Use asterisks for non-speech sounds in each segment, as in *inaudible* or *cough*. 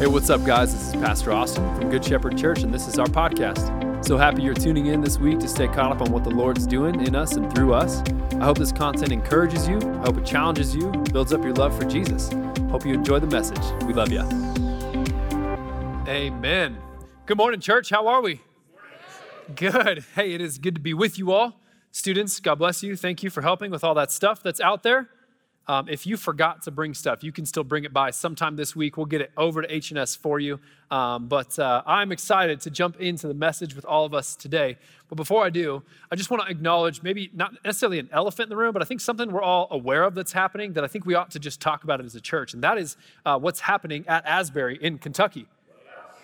Hey, what's up, guys? This is Pastor Austin from Good Shepherd Church, and this is our podcast. So happy you're tuning in this week to stay caught up on what the Lord's doing in us and through us. I hope this content encourages you, I hope it challenges you, builds up your love for Jesus. Hope you enjoy the message. We love you. Amen. Good morning, church. How are we? Good. Hey, it is good to be with you all. Students, God bless you. Thank you for helping with all that stuff that's out there. Um, if you forgot to bring stuff, you can still bring it by sometime this week. We'll get it over to H&S for you. Um, but uh, I'm excited to jump into the message with all of us today. But before I do, I just want to acknowledge maybe not necessarily an elephant in the room, but I think something we're all aware of that's happening that I think we ought to just talk about it as a church. And that is uh, what's happening at Asbury in Kentucky.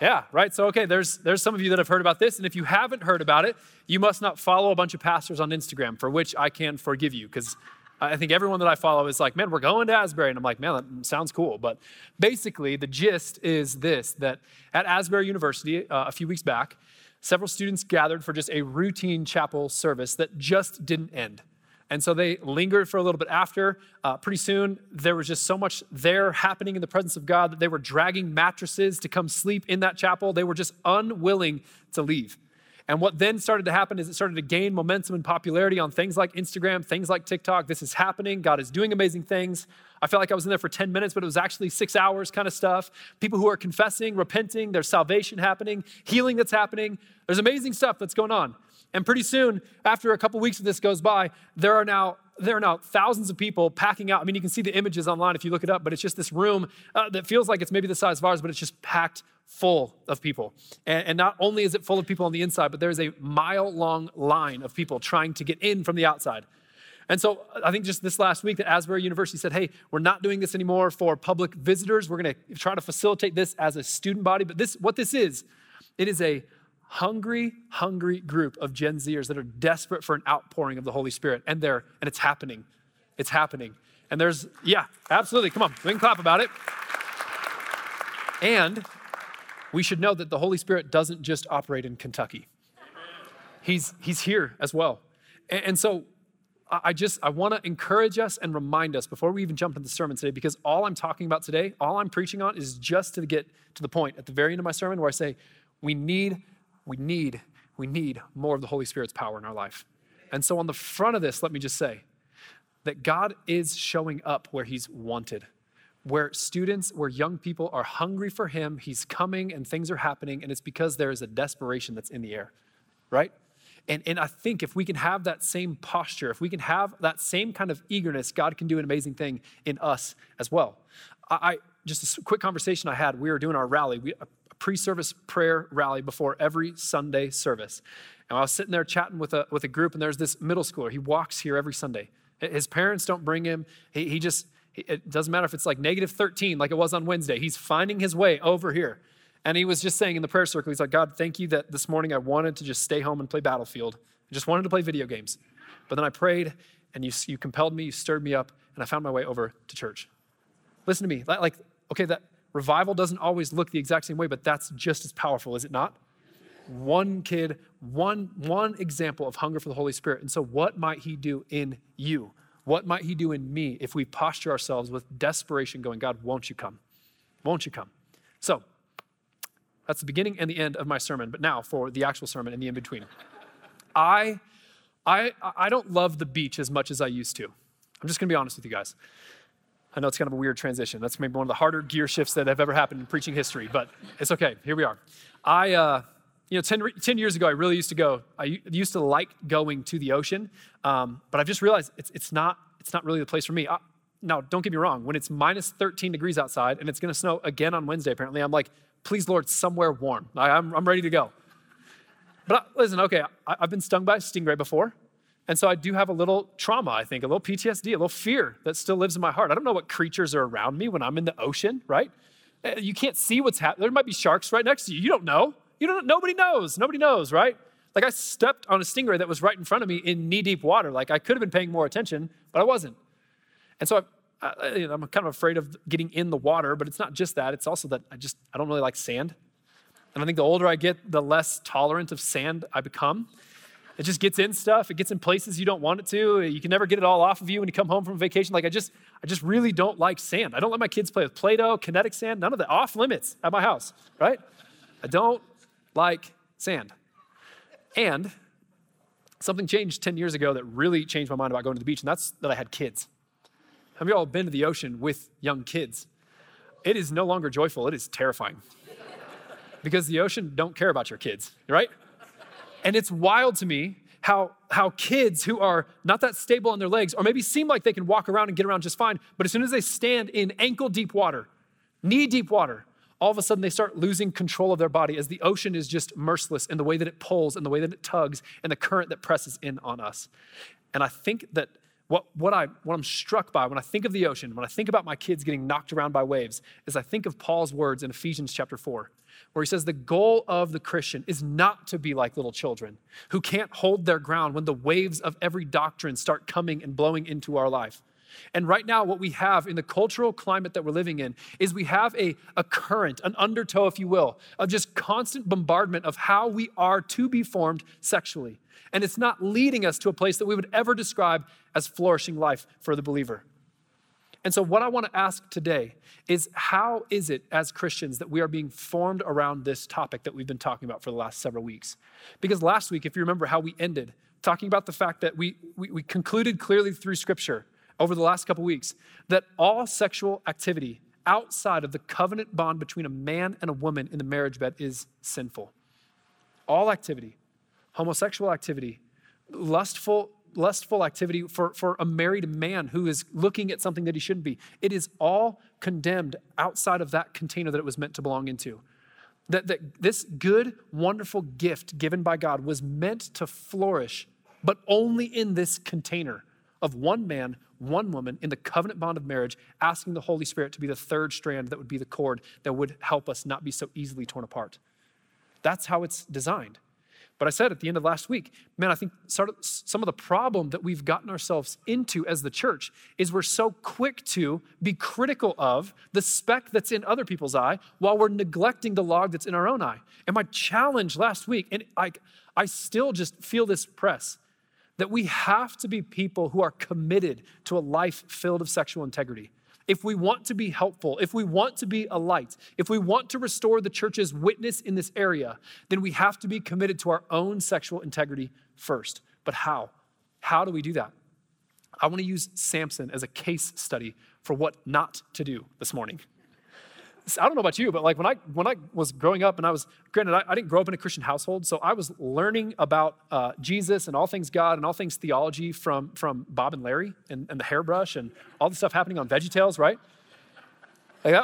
Yeah, right. So, okay, there's there's some of you that have heard about this, and if you haven't heard about it, you must not follow a bunch of pastors on Instagram, for which I can forgive you, because I think everyone that I follow is like, man, we're going to Asbury. And I'm like, man, that sounds cool. But basically, the gist is this that at Asbury University uh, a few weeks back, several students gathered for just a routine chapel service that just didn't end. And so they lingered for a little bit after. Uh, pretty soon, there was just so much there happening in the presence of God that they were dragging mattresses to come sleep in that chapel. They were just unwilling to leave. And what then started to happen is it started to gain momentum and popularity on things like Instagram, things like TikTok. This is happening. God is doing amazing things. I felt like I was in there for 10 minutes, but it was actually six hours kind of stuff. People who are confessing, repenting, there's salvation happening, healing that's happening. There's amazing stuff that's going on. And pretty soon, after a couple weeks of this goes by, there are now there are now thousands of people packing out. I mean, you can see the images online if you look it up, but it's just this room uh, that feels like it's maybe the size of ours, but it's just packed full of people. And, and, not only is it full of people on the inside, but there's a mile long line of people trying to get in from the outside. And so uh, I think just this last week that Asbury University said, hey, we're not doing this anymore for public visitors. We're going to try to facilitate this as a student body. But this, what this is, it is a hungry, hungry group of Gen Zers that are desperate for an outpouring of the Holy Spirit. And they're, and it's happening. It's happening. And there's, yeah, absolutely. Come on, we can clap about it. And we should know that the Holy Spirit doesn't just operate in Kentucky. He's, he's here as well. And, and so I just I want to encourage us and remind us before we even jump into the sermon today, because all I'm talking about today, all I'm preaching on is just to get to the point at the very end of my sermon where I say, we need, we need, we need more of the Holy Spirit's power in our life. And so on the front of this, let me just say that God is showing up where He's wanted where students, where young people are hungry for him. He's coming and things are happening, and it's because there is a desperation that's in the air, right? And, and I think if we can have that same posture, if we can have that same kind of eagerness, God can do an amazing thing in us as well. I, I just a quick conversation I had. We were doing our rally, we, a pre-service prayer rally before every Sunday service, and I was sitting there chatting with a with a group, and there's this middle schooler. He walks here every Sunday. His parents don't bring him. He, he just it doesn't matter if it's like negative 13, like it was on Wednesday. He's finding his way over here. And he was just saying in the prayer circle, he's like, God, thank you that this morning I wanted to just stay home and play Battlefield. I just wanted to play video games. But then I prayed and you, you compelled me, you stirred me up, and I found my way over to church. Listen to me. Like, okay, that revival doesn't always look the exact same way, but that's just as powerful, is it not? One kid, one, one example of hunger for the Holy Spirit. And so, what might he do in you? What might He do in me if we posture ourselves with desperation, going, God, won't you come? Won't you come? So, that's the beginning and the end of my sermon. But now for the actual sermon and the in between. *laughs* I, I, I don't love the beach as much as I used to. I'm just going to be honest with you guys. I know it's kind of a weird transition. That's maybe one of the harder gear shifts that have ever happened in preaching history, but it's okay. Here we are. I, uh, you know, 10, 10, years ago, I really used to go, I used to like going to the ocean, um, but I've just realized it's, it's, not, it's not really the place for me. I, now, don't get me wrong, when it's minus 13 degrees outside and it's gonna snow again on Wednesday, apparently, I'm like, please, Lord, somewhere warm. I, am I'm, I'm ready to go. But I, listen, okay, I, I've been stung by a stingray before. And so I do have a little trauma, I think, a little PTSD, a little fear that still lives in my heart. I don't know what creatures are around me when I'm in the ocean, right? Eh, you can't see what's happening. There might be sharks right next to you. You don't know. You don't, nobody knows. Nobody knows, right? Like I stepped on a stingray that was right in front of me in knee deep water. Like I could have been paying more attention, but I wasn't. And so I, I, I'm kind of afraid of getting in the water, but it's not just that. It's also that I just, I don't really like sand. And I think the older I get, the less tolerant of sand I become. It just gets in stuff. It gets in places you don't want it to. You can never get it all off of you when you come home from vacation. Like I just, I just really don't like sand. I don't let my kids play with Play-Doh, kinetic sand, none of that. Off limits at my house, right? I don't like sand. And something changed 10 years ago that really changed my mind about going to the beach, and that's that I had kids. Have you all been to the ocean with young kids? It is no longer joyful, it is terrifying. because the ocean don't care about your kids, right? And it's wild to me how, how kids who are not that stable on their legs, or maybe seem like they can walk around and get around just fine, but as soon as they stand in ankle deep water, knee deep water, all of a sudden they start losing control of their body as the ocean is just merciless in the way that it pulls and the way that it tugs and the current that presses in on us. And I think that what, what, I, what I'm struck by when I think of the ocean, when I think about my kids getting knocked around by waves, is I think of Paul's words in Ephesians chapter 4, where he says, The goal of the Christian is not to be like little children who can't hold their ground when the waves of every doctrine start coming and blowing into our life. And right now, what we have in the cultural climate that we're living in is we have a, a current, an undertow, if you will, of just constant bombardment of how we are to be formed sexually. And it's not leading us to a place that we would ever describe as flourishing life for the believer. And so, what I want to ask today is how is it as Christians that we are being formed around this topic that we've been talking about for the last several weeks? Because last week, if you remember how we ended, talking about the fact that we, we, we concluded clearly through Scripture over the last couple weeks that all sexual activity outside of the covenant bond between a man and a woman in the marriage bed is sinful. All activity, homosexual activity, lustful lustful activity for, for a married man who is looking at something that he shouldn't be. It is all condemned outside of that container that it was meant to belong into. That, that this good, wonderful gift given by God was meant to flourish, but only in this container of one man, one woman in the covenant bond of marriage, asking the Holy Spirit to be the third strand that would be the cord that would help us not be so easily torn apart. That's how it's designed. But I said at the end of last week, man, I think some of the problem that we've gotten ourselves into as the church is we're so quick to be critical of the speck that's in other people's eye while we're neglecting the log that's in our own eye. And my challenge last week, and I, I still just feel this press, that we have to be people who are committed to a life filled of sexual integrity if we want to be helpful, if we want to be a light, if we want to restore the church's witness in this area, then we have to be committed to our own sexual integrity first. But how? How do we do that? I want to use Samson as a case study for what not to do this morning. I don't know about you, but like when I when I was growing up, and I was granted I, I didn't grow up in a Christian household, so I was learning about uh, Jesus and all things God and all things theology from from Bob and Larry and, and the hairbrush and all the stuff happening on VeggieTales, right? Like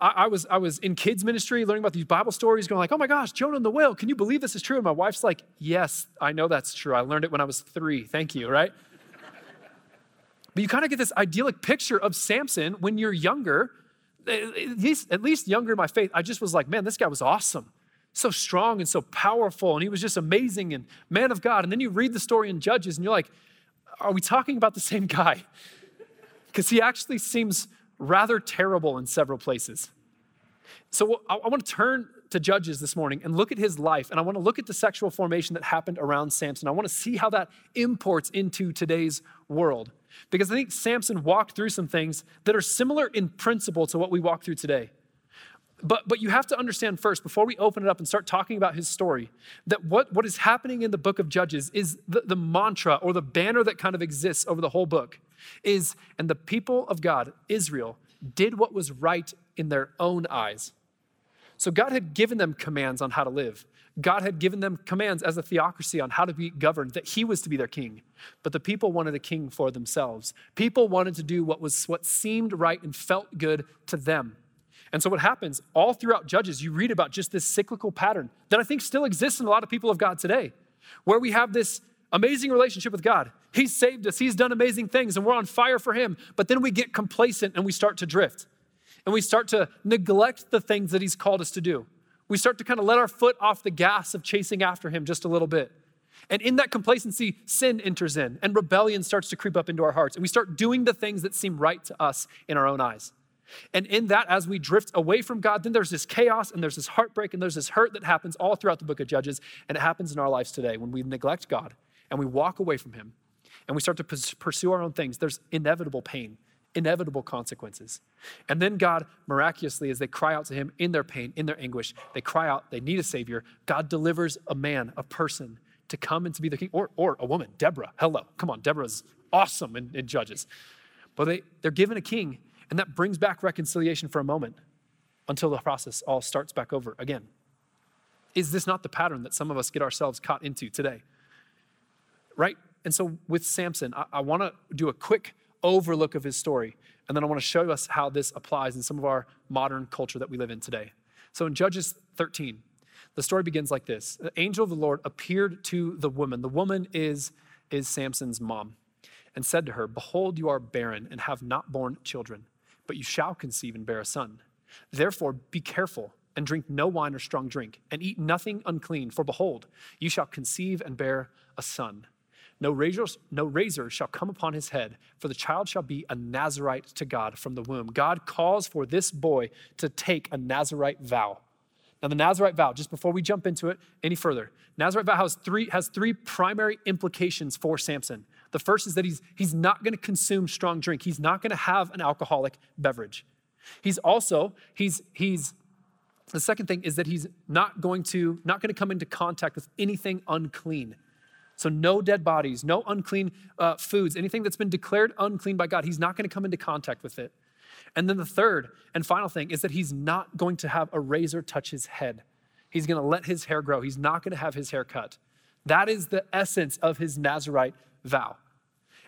I, I, was I was in kids ministry learning about these Bible stories, going like, "Oh my gosh, Jonah and the whale! Can you believe this is true?" And my wife's like, "Yes, I know that's true. I learned it when I was three. Thank you." Right? But you kind of get this idyllic picture of Samson when you're younger at least, at least younger in my faith, I just was like, man, this guy was awesome. So strong and so powerful, and he was just amazing and man of God. And then you read the story in Judges, and you're like, are we talking about the same *laughs* guy? Because he actually seems rather terrible in several places. So I, I want to turn to Judges this morning and look at his life, and I want to look at the sexual formation that happened around Samson. I want to see how that imports into today's world. Because I think Samson walked through some things that are similar in principle to what we walk through today. But, but you have to understand first, before we open it up and start talking about his story, that what, what is happening in the book of Judges is the, the mantra or the banner that kind of exists over the whole book is, and the people of God, Israel, did what was right in their own eyes. So God had given them commands on how to live. God had given them commands as a theocracy on how to be governed, that he was to be their king. But the people wanted a king for themselves. People wanted to do what was what seemed right and felt good to them. And so what happens all throughout Judges, you read about just this cyclical pattern that I think still exists in a lot of people of God today, where we have this amazing relationship with God. He's saved us, He's done amazing things, and we're on fire for Him. But then we get complacent and we start to drift. And we start to neglect the things that He's called us to do we start to kind of let our foot off the gas of chasing after him just a little bit. And in that complacency, sin enters in and rebellion starts to creep up into our hearts. And we start doing the things that seem right to us in our own eyes. And in that, as we drift away from God, then there's this chaos and there's this heartbreak and there's this hurt that happens all throughout the book of Judges. And it happens in our lives today when we neglect God and we walk away from Him and we start to pursue our own things, there's inevitable pain, inevitable consequences. And then God, miraculously, as they cry out to Him in their pain, in their anguish, they cry out, they need a Savior. God delivers a man, a person to come and to be the king, or, or a woman, Deborah. Hello, come on, Deborah's awesome in, in Judges. But they, they're given a king, and that brings back reconciliation for a moment until the process all starts back over again. Is this not the pattern that some of us get ourselves caught into today? Right? And so with Samson, I, I want to do a quick overlook of his story, and then I want to show us how this applies in some of our modern culture that we live in today. So in Judges 13, the story begins like this The angel of the Lord appeared to the woman. The woman is, is Samson's mom, and said to her, Behold, you are barren and have not borne children, but you shall conceive and bear a son. Therefore, be careful and drink no wine or strong drink, and eat nothing unclean, for behold, you shall conceive and bear a son. No razor, no razor shall come upon his head, for the child shall be a Nazarite to God from the womb. God calls for this boy to take a Nazarite vow. Now, the Nazarite vow, just before we jump into it any further, Nazarite vow has three, has three primary implications for Samson. The first is that he's, he's not going to consume strong drink. He's not going to have an alcoholic beverage. He's also, he's, he's, the second thing is that he's not going to, not going to come into contact with anything unclean. So, no dead bodies, no unclean uh, foods, anything that's been declared unclean by God, he's not going to come into contact with it. And then the third and final thing is that he's not going to have a razor touch his head. He's going to let his hair grow. He's not going to have his hair cut. That is the essence of his Nazarite vow.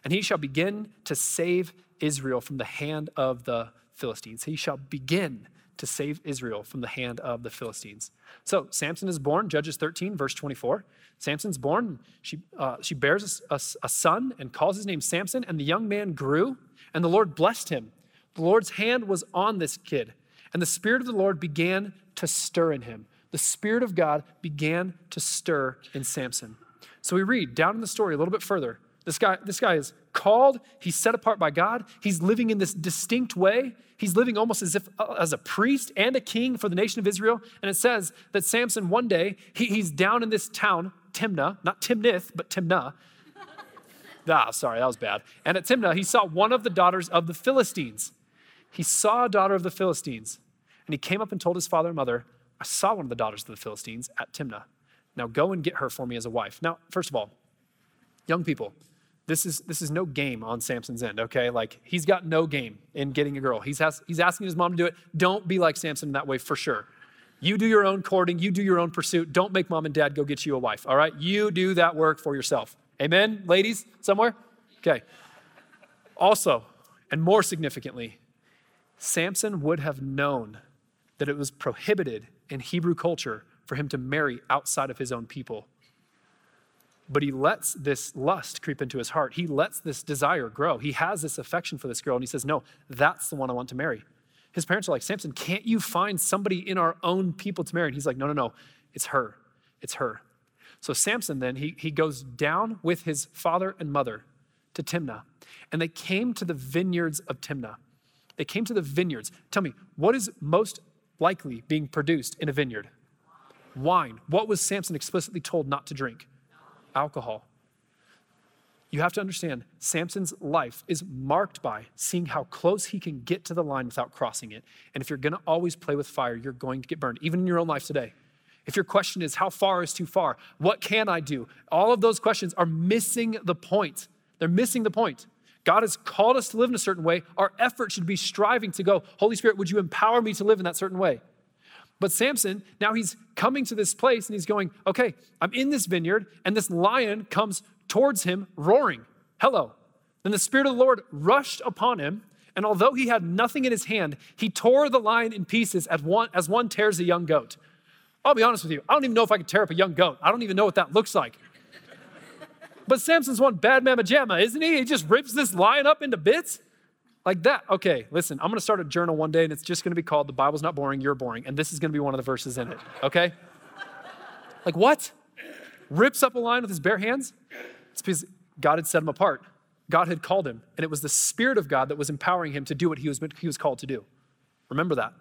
And he shall begin to save Israel from the hand of the Philistines. He shall begin to save Israel from the hand of the Philistines. So Samson is born, Judges 13, verse 24. Samson's born. She, uh, she bears a, a, a son and calls his name Samson, and the young man grew, and the Lord blessed him. The Lord's hand was on this kid, and the Spirit of the Lord began to stir in him. The Spirit of God began to stir in Samson. So we read down in the story a little bit further. This guy, this guy is called, he's set apart by God, he's living in this distinct way. He's living almost as if uh, as a priest and a king for the nation of Israel. And it says that Samson one day, he, he's down in this town, Timnah, not Timnith, but Timnah. *laughs* ah, sorry, that was bad. And at Timnah, he saw one of the daughters of the Philistines. He saw a daughter of the Philistines, and he came up and told his father and mother, I saw one of the daughters of the Philistines at Timnah. Now go and get her for me as a wife. Now, first of all, young people, this is this is no game on Samson's end, okay? Like he's got no game in getting a girl. He's has, he's asking his mom to do it. Don't be like Samson in that way for sure. You do your own courting, you do your own pursuit. Don't make mom and dad go get you a wife, all right? You do that work for yourself. Amen, ladies, somewhere? Okay. Also, and more significantly, Samson would have known that it was prohibited in Hebrew culture for him to marry outside of his own people. But he lets this lust creep into his heart. He lets this desire grow. He has this affection for this girl, and he says, No, that's the one I want to marry. His parents are like, Samson, can't you find somebody in our own people to marry? And he's like, No, no, no, it's her. It's her. So Samson then, he, he goes down with his father and mother to Timnah, and they came to the vineyards of Timnah. They came to the vineyards. Tell me, what is most likely being produced in a vineyard? Wine. What was Samson explicitly told not to drink? Alcohol. You have to understand, Samson's life is marked by seeing how close he can get to the line without crossing it. And if you're going to always play with fire, you're going to get burned, even in your own life today. If your question is, how far is too far? What can I do? All of those questions are missing the point. They're missing the point. God has called us to live in a certain way. Our effort should be striving to go, Holy Spirit, would you empower me to live in that certain way? But Samson, now he's coming to this place and he's going, okay, I'm in this vineyard, and this lion comes towards him roaring. Hello. Then the Spirit of the Lord rushed upon him, and although he had nothing in his hand, he tore the lion in pieces as one, as one tears a young goat. I'll be honest with you, I don't even know if I could tear up a young goat. I don't even know what that looks like. But Samson's one bad mamma jamma, isn't he? He just rips this lion up into bits. Like that. Okay, listen, I'm going to start a journal one day and it's just going to be called The Bible's Not Boring, You're Boring. And this is going to be one of the verses in it. Okay? like what? Rips up a line with his bare hands? It's because God had set him apart. God had called him, and it was the Spirit of God that was empowering him to do what he was, he was called to do. Remember that.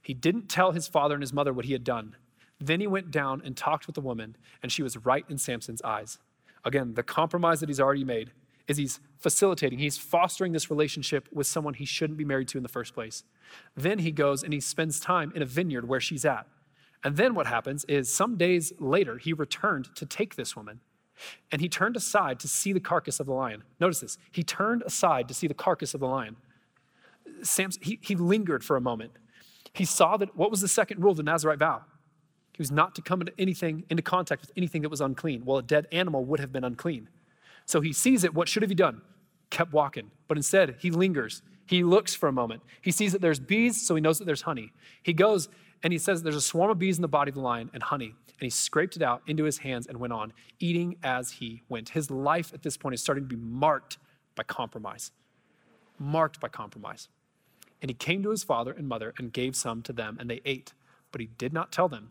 He didn't tell his father and his mother what he had done. Then he went down and talked with the woman, and she was right in Samson's eyes. Again, the compromise that he's already made is he's facilitating, he's fostering this relationship with someone he shouldn't be married to in the first place. Then he goes and he spends time in a vineyard where she's at. And then what happens is some days later, he returned to take this woman. And he turned aside to see the carcass of the lion. Notice this. He turned aside to see the carcass of the lion. Samson, he, he lingered for a moment. He saw that what was the second rule of the Nazarite vow? He was not to come into anything, into contact with anything that was unclean. Well, a dead animal would have been unclean. So he sees it. What should have he done? Kept walking. But instead, he lingers. He looks for a moment. He sees that there's bees, so he knows that there's honey. He goes and he says there's a swarm of bees in the body of the lion and honey. And he scraped it out into his hands and went on, eating as he went. His life at this point is starting to be marked by compromise. Marked by compromise. And he came to his father and mother and gave some to them, and they ate. But he did not tell them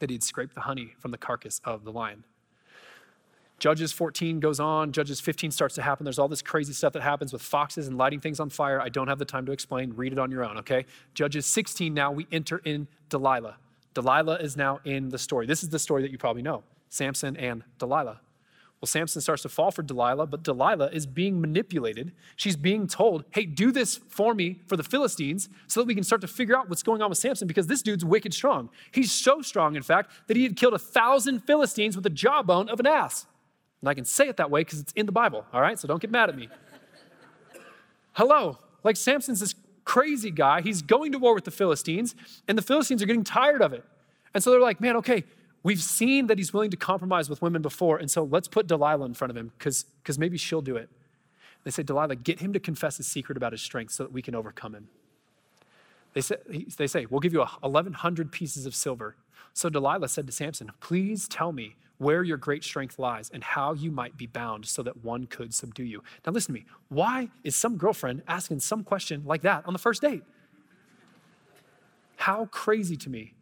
that he had scraped the honey from the carcass of the lion. Judges 14 goes on. Judges 15 starts to happen. There's all this crazy stuff that happens with foxes and lighting things on fire. I don't have the time to explain. Read it on your own, okay? Judges 16, now we enter in Delilah. Delilah is now in the story. This is the story that you probably know Samson and Delilah. Well, Samson starts to fall for Delilah, but Delilah is being manipulated. She's being told, hey, do this for me for the Philistines so that we can start to figure out what's going on with Samson because this dude's wicked strong. He's so strong, in fact, that he had killed a thousand Philistines with the jawbone of an ass. And I can say it that way because it's in the Bible, all right? So don't get mad at me. Hello. Like Samson's this crazy guy. He's going to war with the Philistines, and the Philistines are getting tired of it. And so they're like, man, okay, we've seen that he's willing to compromise with women before, and so let's put Delilah in front of him because maybe she'll do it. They say, Delilah, get him to confess his secret about his strength so that we can overcome him. They say, they say we'll give you 1,100 pieces of silver. So Delilah said to Samson, please tell me where your great strength lies and how you might be bound so that one could subdue you. Now, listen to me. Why is some girlfriend asking some question like that on the first date? How crazy to me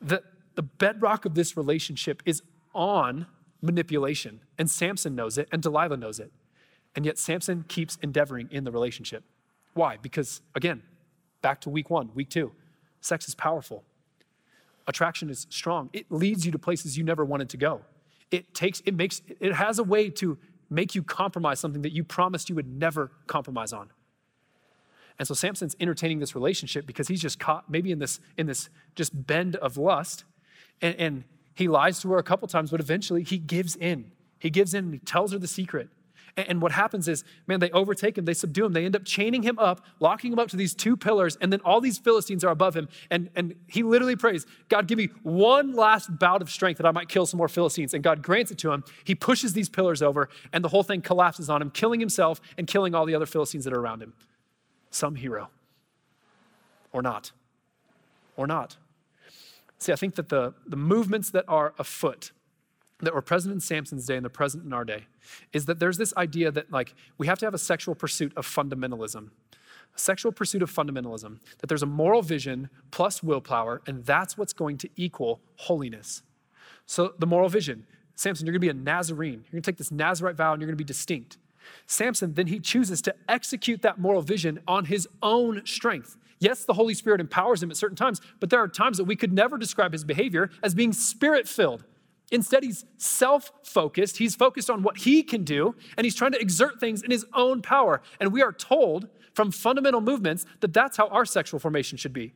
that the bedrock of this relationship is on manipulation, and Samson knows it, and Delilah knows it. And yet, Samson keeps endeavoring in the relationship. Why? Because, again, back to week one, week two, sex is powerful. Attraction is strong. It leads you to places you never wanted to go it takes, it makes, it has a way to make you compromise something that you promised you would never compromise on. And so Samson's entertaining this relationship because he's just caught maybe in this, in this just bend of lust. And, and he lies to her a couple times, but eventually he gives in. He gives in and he tells her the secret. And what happens is, man, they overtake him, they subdue him, they end up chaining him up, locking him up to these two pillars, and then all these Philistines are above him. And, and he literally prays, God, give me one last bout of strength that I might kill some more Philistines. And God grants it to him. He pushes these pillars over, and the whole thing collapses on him, killing himself and killing all the other Philistines that are around him. Some hero. Or not. Or not. See, I think that the, the movements that are afoot, that were present in Samson's day and they're present in our day is that there's this idea that like we have to have a sexual pursuit of fundamentalism. A sexual pursuit of fundamentalism, that there's a moral vision plus willpower, and that's what's going to equal holiness. So the moral vision, Samson, you're gonna be a Nazarene. You're gonna take this Nazarite vow and you're gonna be distinct. Samson, then he chooses to execute that moral vision on his own strength. Yes, the Holy Spirit empowers him at certain times, but there are times that we could never describe his behavior as being spirit filled. Instead, he's self focused. He's focused on what he can do, and he's trying to exert things in his own power. And we are told from fundamental movements that that's how our sexual formation should be.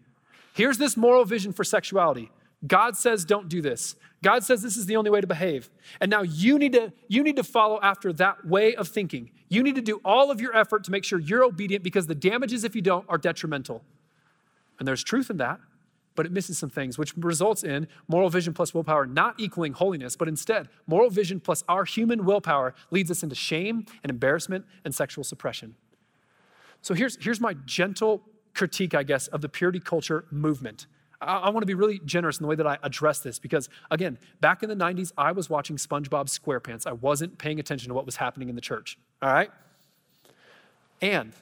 Here's this moral vision for sexuality God says, don't do this. God says this is the only way to behave. And now you need to, you need to follow after that way of thinking. You need to do all of your effort to make sure you're obedient because the damages, if you don't, are detrimental. And there's truth in that but it misses some things, which results in moral vision plus willpower not equaling holiness, but instead, moral vision plus our human willpower leads us into shame and embarrassment and sexual suppression. So here's, here's my gentle critique, I guess, of the purity culture movement. I, I want to be really generous in the way that I address this because, again, back in the 90s, I was watching SpongeBob SquarePants. I wasn't paying attention to what was happening in the church, all right? And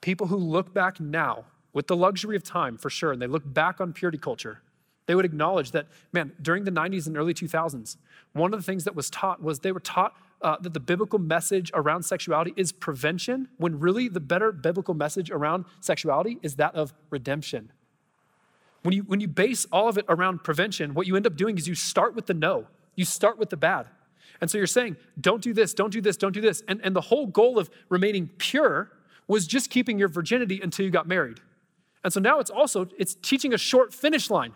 people who look back now with the luxury of time for sure, and they look back on purity culture, they would acknowledge that, man, during the 90s and early 2000s, one of the things that was taught was they were taught uh, that the biblical message around sexuality is prevention, when really the better biblical message around sexuality is that of redemption. When you, when you base all of it around prevention, what you end up doing is you start with the no, you start with the bad. And so you're saying, don't do this, don't do this, don't do this. And, and the whole goal of remaining pure was just keeping your virginity until you got married. And so now it's also, it's teaching a short finish line.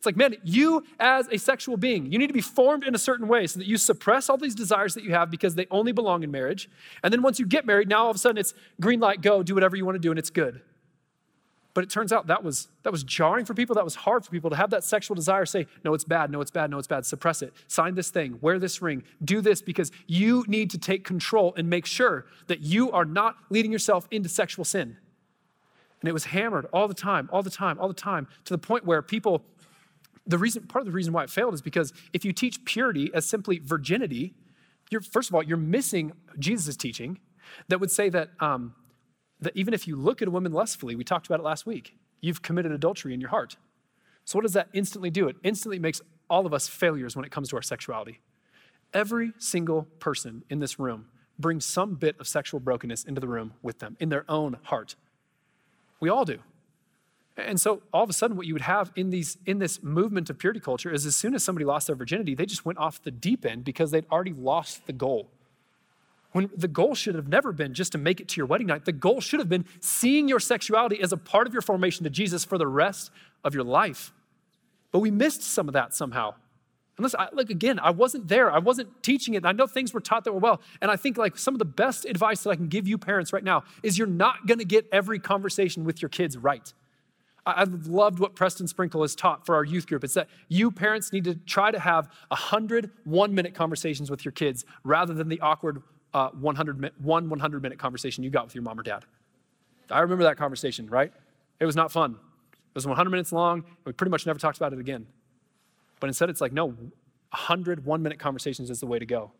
It's like, man, you as a sexual being, you need to be formed in a certain way so that you suppress all these desires that you have because they only belong in marriage. And then once you get married, now all of a sudden it's green light, go, do whatever you want to do, and it's good. But it turns out that was, that was jarring for people. That was hard for people to have that sexual desire say, no, it's bad, no, it's bad, no, it's bad. Suppress it. Sign this thing, wear this ring, do this because you need to take control and make sure that you are not leading yourself into sexual sin. And it was hammered all the time, all the time, all the time, to the point where people the reason, part of the reason why it failed is because if you teach purity as simply virginity, you're, first of all, you're missing Jesus' teaching that would say that, um, that even if you look at a woman lustfully, we talked about it last week, you've committed adultery in your heart. So, what does that instantly do? It instantly makes all of us failures when it comes to our sexuality. Every single person in this room brings some bit of sexual brokenness into the room with them in their own heart. We all do. And so all of a sudden, what you would have in these in this movement of purity culture is as soon as somebody lost their virginity, they just went off the deep end because they'd already lost the goal. When the goal should have never been just to make it to your wedding night. The goal should have been seeing your sexuality as a part of your formation to Jesus for the rest of your life. But we missed some of that somehow. Listen, I, like again, I wasn't there. I wasn't teaching it. I know things were taught that were well. And I think like some of the best advice that I can give you parents right now is you're not going to get every conversation with your kids right. I, have loved what Preston Sprinkle has taught for our youth group. It's that you parents need to try to have 100 one minute conversations with your kids rather than the awkward uh, 100 one 100 minute conversation you got with your mom or dad. I remember that conversation, right? It was not fun. It was 100 minutes long. and We pretty much never talked about it again. But instead, it's like, no, 100 one minute conversations is the way to go.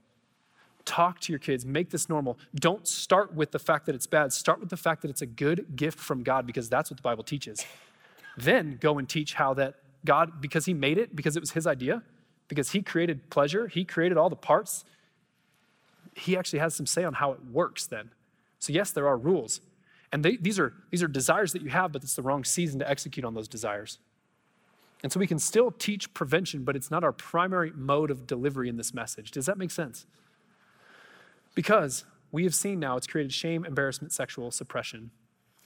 Talk to your kids, make this normal. Don't start with the fact that it's bad. Start with the fact that it's a good gift from God because that's what the Bible teaches. Then go and teach how that God, because He made it, because it was His idea, because He created pleasure, He created all the parts, He actually has some say on how it works then. So, yes, there are rules. And they, these, are, these are desires that you have, but it's the wrong season to execute on those desires. And so we can still teach prevention, but it's not our primary mode of delivery in this message. Does that make sense? Because we have seen now it's created shame, embarrassment, sexual suppression.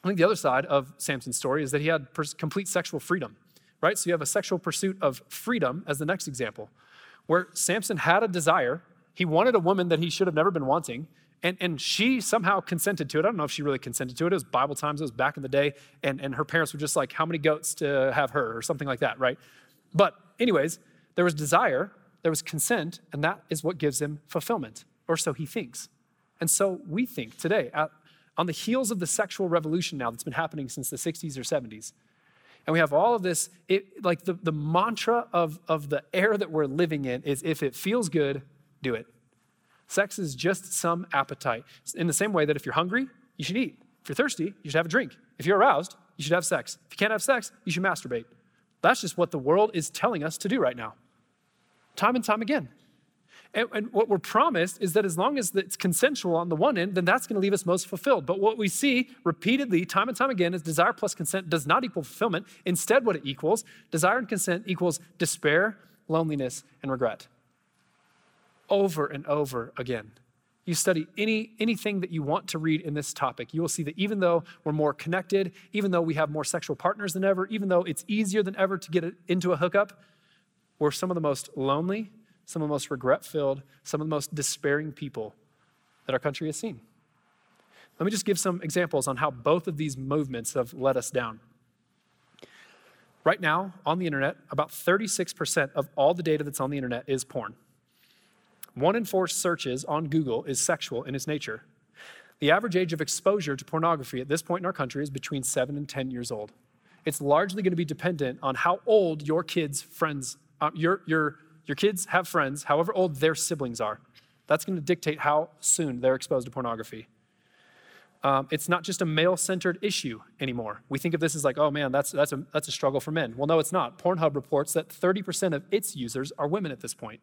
I think the other side of Samson's story is that he had complete sexual freedom, right? So you have a sexual pursuit of freedom as the next example, where Samson had a desire. He wanted a woman that he should have never been wanting, and, and she somehow consented to it. I don't know if she really consented to it. It was Bible times, it was back in the day, and, and her parents were just like, How many goats to have her, or something like that, right? But, anyways, there was desire, there was consent, and that is what gives him fulfillment, or so he thinks. And so we think today, at on the heels of the sexual revolution now that's been happening since the 60s or 70s. And we have all of this, it, like the, the mantra of, of the era that we're living in is if it feels good, do it. Sex is just some appetite. In the same way that if you're hungry, you should eat. If you're thirsty, you should have a drink. If you're aroused, you should have sex. If you can't have sex, you should masturbate. That's just what the world is telling us to do right now, time and time again. And, and, what we're promised is that as long as it's consensual on the one end, then that's going to leave us most fulfilled. But what we see repeatedly, time and time again, is desire plus consent does not equal fulfillment. Instead, what it equals, desire and consent equals despair, loneliness, and regret. Over and over again. You study any, anything that you want to read in this topic, you will see that even though we're more connected, even though we have more sexual partners than ever, even though it's easier than ever to get into a hookup, we're some of the most lonely some of the most regret filled, some of the most despairing people that our country has seen. Let me just give some examples on how both of these movements have let us down. Right now, on the internet, about 36% of all the data that's on the internet is porn. One in four searches on Google is sexual in its nature. The average age of exposure to pornography at this point in our country is between 7 and 10 years old. It's largely going to be dependent on how old your kids' friends, uh, your, your your kids have friends, however old their siblings are. That's going to dictate how soon they're exposed to pornography. Um, it's not just a male centered issue anymore. We think of this as like, oh man, that's, that's, a, that's a struggle for men. Well, no, it's not. Pornhub reports that 30% of its users are women at this point.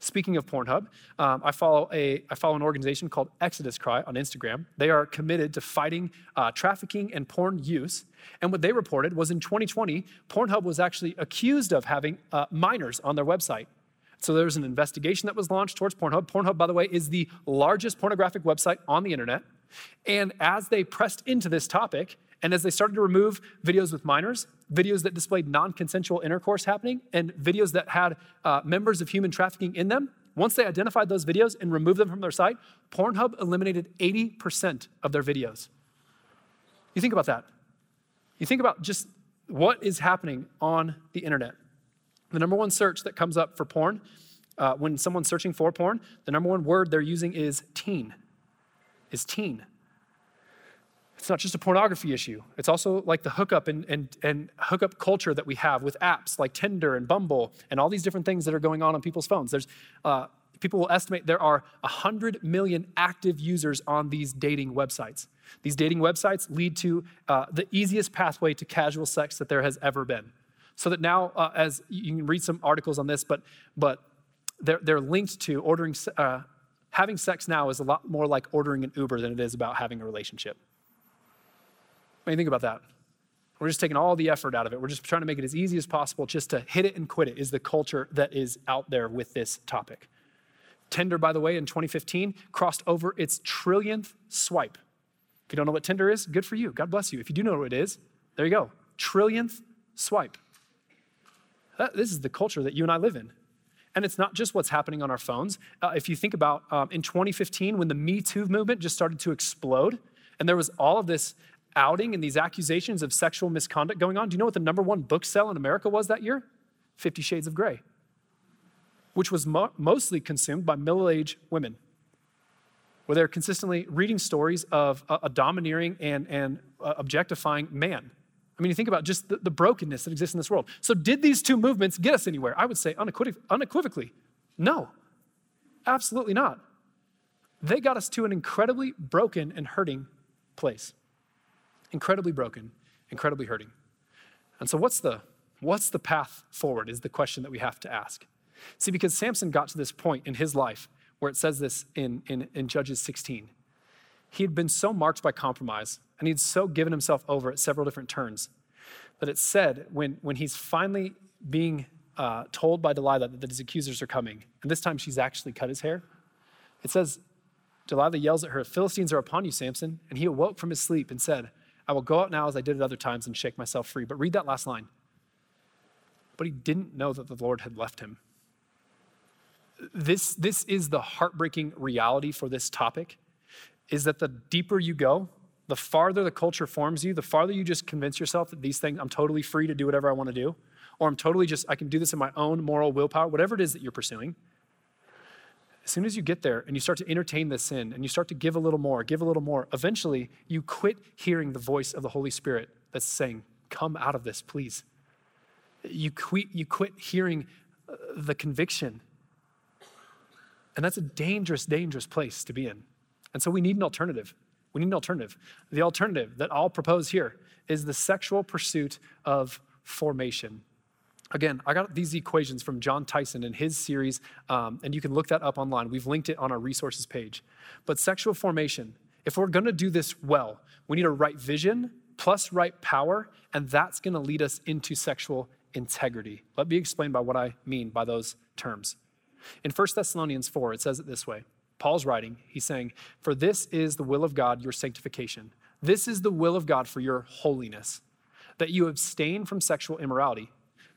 Speaking of Pornhub, um, I, follow a, I follow an organization called Exodus Cry on Instagram. They are committed to fighting uh, trafficking and porn use. And what they reported was in 2020, Pornhub was actually accused of having uh, minors on their website. So there was an investigation that was launched towards Pornhub. Pornhub, by the way, is the largest pornographic website on the internet. And as they pressed into this topic, and as they started to remove videos with minors, videos that displayed non consensual intercourse happening, and videos that had uh, members of human trafficking in them, once they identified those videos and removed them from their site, Pornhub eliminated 80% of their videos. You think about that. You think about just what is happening on the internet. The number one search that comes up for porn, uh, when someone's searching for porn, the number one word they're using is teen. Is teen. It's not just a pornography issue. It's also like the hookup and, and, and hookup culture that we have with apps like Tinder and Bumble and all these different things that are going on on people's phones. There's, uh, people will estimate there are 100 million active users on these dating websites. These dating websites lead to uh, the easiest pathway to casual sex that there has ever been. So that now, uh, as you can read some articles on this, but, but they're, they're linked to ordering, uh, having sex now is a lot more like ordering an Uber than it is about having a relationship. Do you think about that? We're just taking all the effort out of it. We're just trying to make it as easy as possible just to hit it and quit it, is the culture that is out there with this topic. Tinder, by the way, in 2015 crossed over its trillionth swipe. If you don't know what Tinder is, good for you. God bless you. If you do know what it is, there you go. Trillionth swipe. That, this is the culture that you and I live in. And it's not just what's happening on our phones. Uh, if you think about um, in 2015, when the Me Too movement just started to explode, and there was all of this outing and these accusations of sexual misconduct going on. Do you know what the number one book sell in America was that year? Fifty Shades of Grey, which was mo- mostly consumed by middle aged women, where they're consistently reading stories of a, a domineering and, and uh, objectifying man. I mean, you think about just the, the, brokenness that exists in this world. So, did these two movements get us anywhere? I would say unequivocally, no, absolutely not. They got us to an incredibly broken and hurting place incredibly broken, incredibly hurting. And so, what's the, what's the path forward is the question that we have to ask. See, because Samson got to this point in his life where it says this in, in, in Judges 16. He had been so marked by compromise, and he'd so given himself over at several different turns that it said when, when he's finally being uh, told by Delilah that his accusers are coming, and this time she's actually cut his hair, it says, Delilah yells at her, Philistines are upon you, Samson. And he awoke from his sleep and said, I will go out now as I did at other times and shake myself free. But read that last line. But he didn't know that the Lord had left him. This, this is the heartbreaking reality for this topic is that the deeper you go, the farther the culture forms you, the farther you just convince yourself that these things, I'm totally free to do whatever I want to do, or I'm totally just, I can do this in my own moral willpower, whatever it is that you're pursuing as soon as you get there and you start to entertain the sin and you start to give a little more, give a little more, eventually you quit hearing the voice of the Holy Spirit that's saying, Come out of this, please. You quit, you quit hearing uh, the conviction. And that's a dangerous, dangerous place to be in. And so we need an alternative. We need an alternative. The alternative that I'll propose here is the sexual pursuit of formation. Again, I got these equations from John Tyson in his series, um, and you can look that up online. We've linked it on our resources page. But sexual formation, if we're gonna do this well, we need a right vision plus right power, and that's gonna lead us into sexual integrity. Let me explain by what I mean by those terms. In 1 Thessalonians 4, it says it this way Paul's writing, he's saying, For this is the will of God, your sanctification. This is the will of God for your holiness, that you abstain from sexual immorality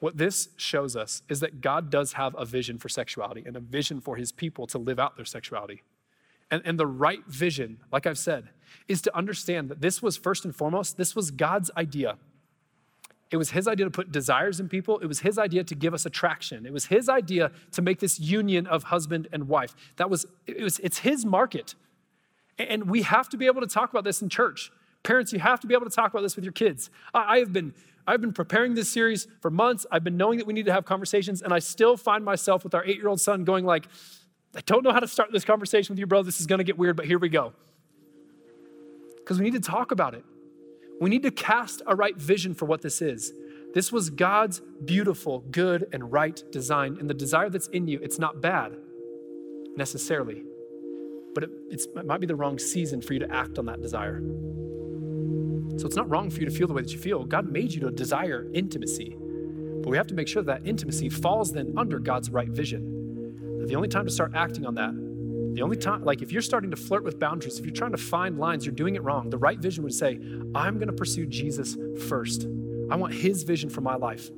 What this shows us is that God does have a vision for sexuality and a vision for his people to live out their sexuality. And, and the right vision, like I've said, is to understand that this was first and foremost, this was God's idea. It was his idea to put desires in people. It was his idea to give us attraction. It was his idea to make this union of husband and wife. That was, it was it's his market. And we have to be able to talk about this in church. Parents, you have to be able to talk about this with your kids. I, I have been I've been preparing this series for months. I've been knowing that we need to have conversations, and I still find myself with our eight-year-old son going like, I don't know how to start this conversation with you, bro. This is going to get weird, but here we go. Because we need to talk about it. We need to cast a right vision for what this is. This was God's beautiful, good, and right design. And the desire that's in you, it's not bad necessarily, but it, it might be the wrong season for you to act on that desire. So it's not wrong for you to feel the way that you feel. God made you to desire intimacy. But we have to make sure that, intimacy falls then under God's right vision. The only time to start acting on that, the only time, like if you're starting to flirt with boundaries, if you're trying to find lines, you're doing it wrong. The right vision would say, I'm going to pursue Jesus first. I want his vision for my life.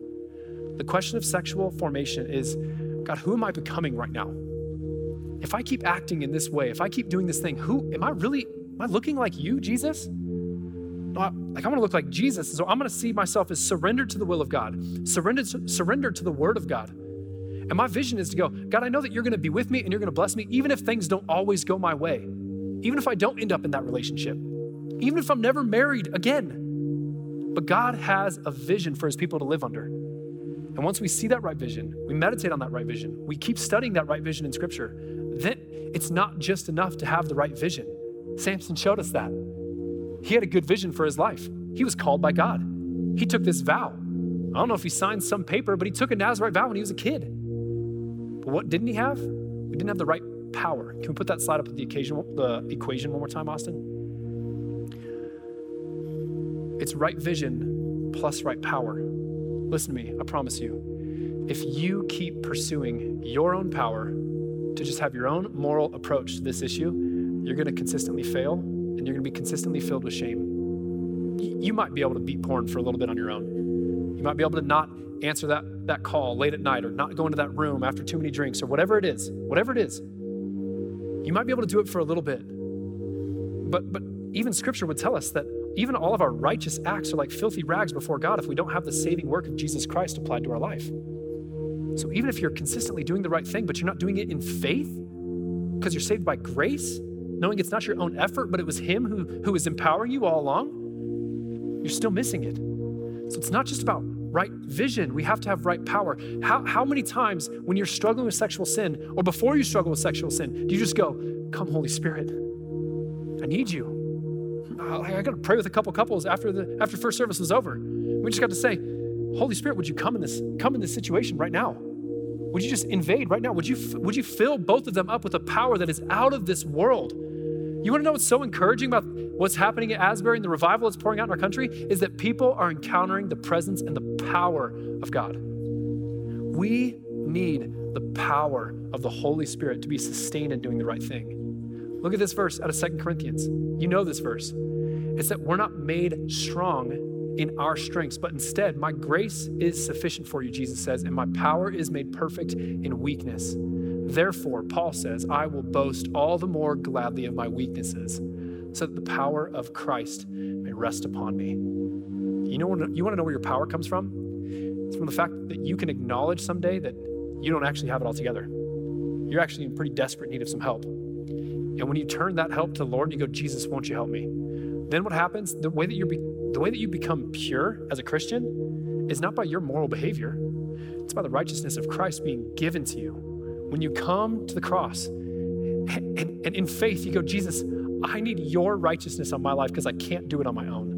The question of sexual formation is God, who am I becoming right now? If I keep acting in this way, if I keep doing this thing, who am I really? Am I looking like you, Jesus? Uh, like I want to look like Jesus. And So I'm going to see myself as surrendered to the will of God, surrendered, surrendered to the word of God. And my vision is to go, God, I know that you're going to be with me and you're going to bless me, even if things don't always go my way, even if I don't end up in that relationship, even if I'm never married again. But God has a vision for his people to live under. And once we see that right vision, we meditate on that right vision, we keep studying that right vision in scripture, then it's not just enough to have the right vision. Samson showed us that. He had a good vision for his life. He was called by God. He took this vow. I don't know if he signed some paper, but he took a Nazarite vow when he was a kid. But what didn't he have? He didn't have the right power. Can we put that slide up with the occasion, the equation one more time, Austin? It's right vision plus right power. Listen to me, I promise you. If you keep pursuing your own power to just have your own moral approach to this issue, you're going to consistently fail and you're going to be consistently filled with shame. You might be able to beat porn for a little bit on your own. You might be able to not answer that, that call late at night or not go into that room after too many drinks or whatever it is. Whatever it is. You might be able to do it for a little bit. But, but even scripture would tell us that even all of our righteous acts are like filthy rags before God if we don't have the saving work of Jesus Christ applied to our life. So even if you're consistently doing the right thing, but you're not doing it in faith because you're saved by grace, knowing it's not your own effort, but it was Him who, who was empowering you all along, you're still missing it. So it's not just about right vision. We have to have right power. How, how many times when you're struggling with sexual sin or before you struggle with sexual sin, do you just go, Come, Holy Spirit, I need you. I, I got to pray with a couple couples after the after first service was over. We just got to say, Holy Spirit, would you come in this come in this situation right now? Would you just invade right now? Would you would you fill both of them up with a power that is out of this world? You want to know what's so encouraging about what's happening at Asbury and the revival that's pouring out in our country? Is that people are encountering the presence and the power of God. We need the power of the Holy Spirit to be sustained in doing the right thing. Look at this verse out of Second Corinthians. You know this verse. It's that we're not made strong in our strengths, but instead, my grace is sufficient for you, Jesus says, and my power is made perfect in weakness. Therefore, Paul says, I will boast all the more gladly of my weaknesses, so that the power of Christ may rest upon me. You know, you want to know where your power comes from? It's from the fact that you can acknowledge someday that you don't actually have it all together. You're actually in pretty desperate need of some help. And when you turn that help to the Lord you go, Jesus, won't you help me? Then what happens? The way that you the way that you become pure as a Christian is not by your moral behavior. It's by the righteousness of Christ being given to you when you come to the cross and, and in faith, you go, Jesus, I need your righteousness on my life because I can't do it on my own.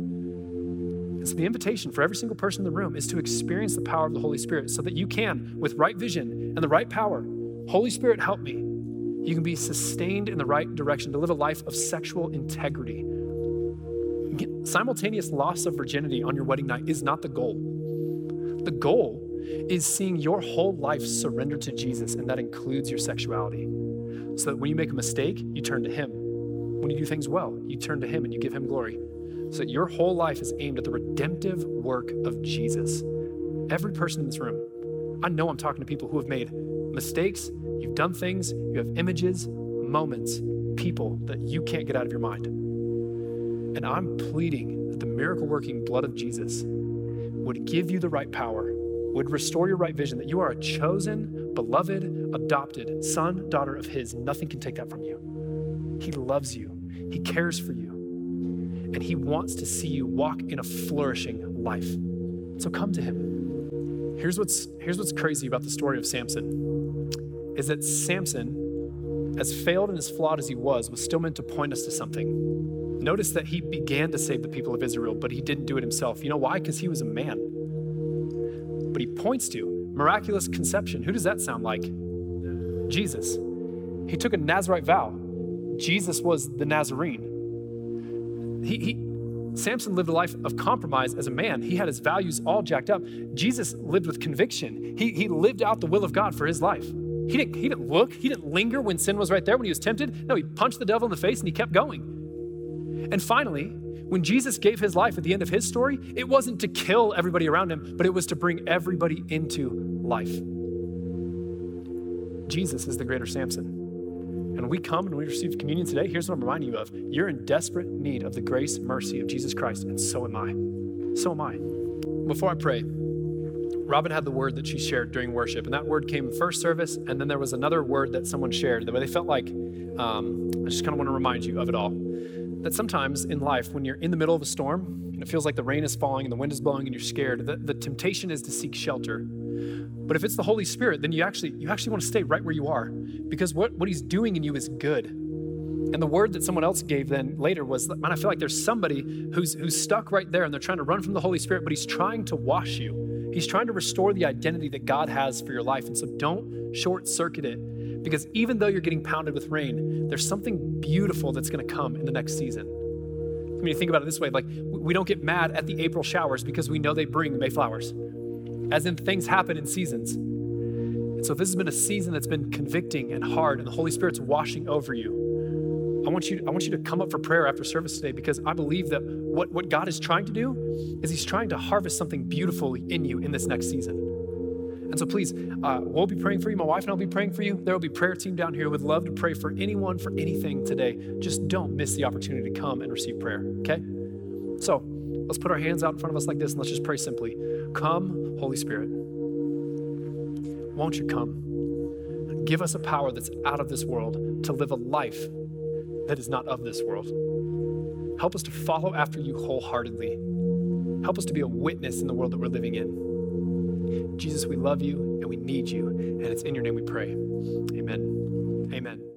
And so the invitation for every single person in the room is to experience the power of the Holy Spirit so that you can, with right vision and the right power, Holy Spirit, help me. You can be sustained in the right direction to live a life of sexual integrity. Simultaneous loss of virginity on your wedding night is not the goal. The goal is seeing your whole life surrendered to Jesus, and that includes your sexuality. So that when you make a mistake, you turn to Him. When you do things well, you turn to Him and you give Him glory. So that your whole life is aimed at the redemptive work of Jesus. Every person in this room, I know I'm talking to people who have made mistakes, you've done things, you have images, moments, people that you can't get out of your mind. And I'm pleading that the miracle working blood of Jesus would give you the right power would restore your right vision that you are a chosen, beloved, adopted son, daughter of His. Nothing can take that from you. He loves you, He cares for you, and He wants to see you walk in a flourishing life. So come to Him. Here's what's, here's what's crazy about the story of Samson is that Samson as failed and as flawed as he was, was still meant to point us to something. Notice that he began to save the people of Israel, but he didn't do it himself. You know why? Because he was a man. But he points to miraculous conception. Who does that sound like? Jesus. He took a Nazarite vow. Jesus was the Nazarene. He, he, Samson lived a life of compromise as a man. He had his values all jacked up. Jesus lived with conviction. He, he lived out the will of God for his life. He didn't, he didn't look, he didn't linger when sin was right there, when he was tempted. No, he punched the devil in the face and he kept going. And finally, when Jesus gave his life at the end of his story, it wasn't to kill everybody around him, but it was to bring everybody into life. Jesus is the greater Samson. And we come and we receive communion today, here's what I'm reminding you of. You're in desperate need of the grace, mercy of Jesus Christ, and so am I. So am I. Before I pray, Robin had the word that she shared during worship, and that word came first service, and then there was another word that someone shared that they felt like, um, I just kind of want to remind you of it all. That sometimes in life, when you're in the middle of a storm, and it feels like the rain is falling and the wind is blowing and you're scared, the, the temptation is to seek shelter. But if it's the Holy Spirit, then you actually you actually want to stay right where you are because what, what he's doing in you is good. And the word that someone else gave then later was, man, I feel like there's somebody who's who's stuck right there and they're trying to run from the Holy Spirit, but he's trying to wash you. He's trying to restore the identity that God has for your life. And so don't short circuit it because even though you're getting pounded with rain, there's something beautiful that's going to come in the next season. I mean, you think about it this way like, we don't get mad at the April showers because we know they bring Mayflowers as in things happen in seasons. And so, if this has been a season that's been convicting and hard, and the Holy Spirit's washing over you, I want you, I want you to come up for prayer after service today because I believe that what, what God is trying to do is He's trying to harvest something beautiful in you in this next season. And so, please, uh, we'll be praying for you. My wife and I will be praying for you. There will be prayer team down here. Would love to pray for anyone for anything today. Just don't miss the opportunity to come and receive prayer. Okay? So, let's put our hands out in front of us like this and let's just pray simply. Come, Holy Spirit. Won't you come? Give us a power that's out of this world to live a life that is not of this world. Help us to follow after you wholeheartedly. Help us to be a witness in the world that we're living in. Jesus, we love you and we need you. And it's in your name we pray. Amen. Amen.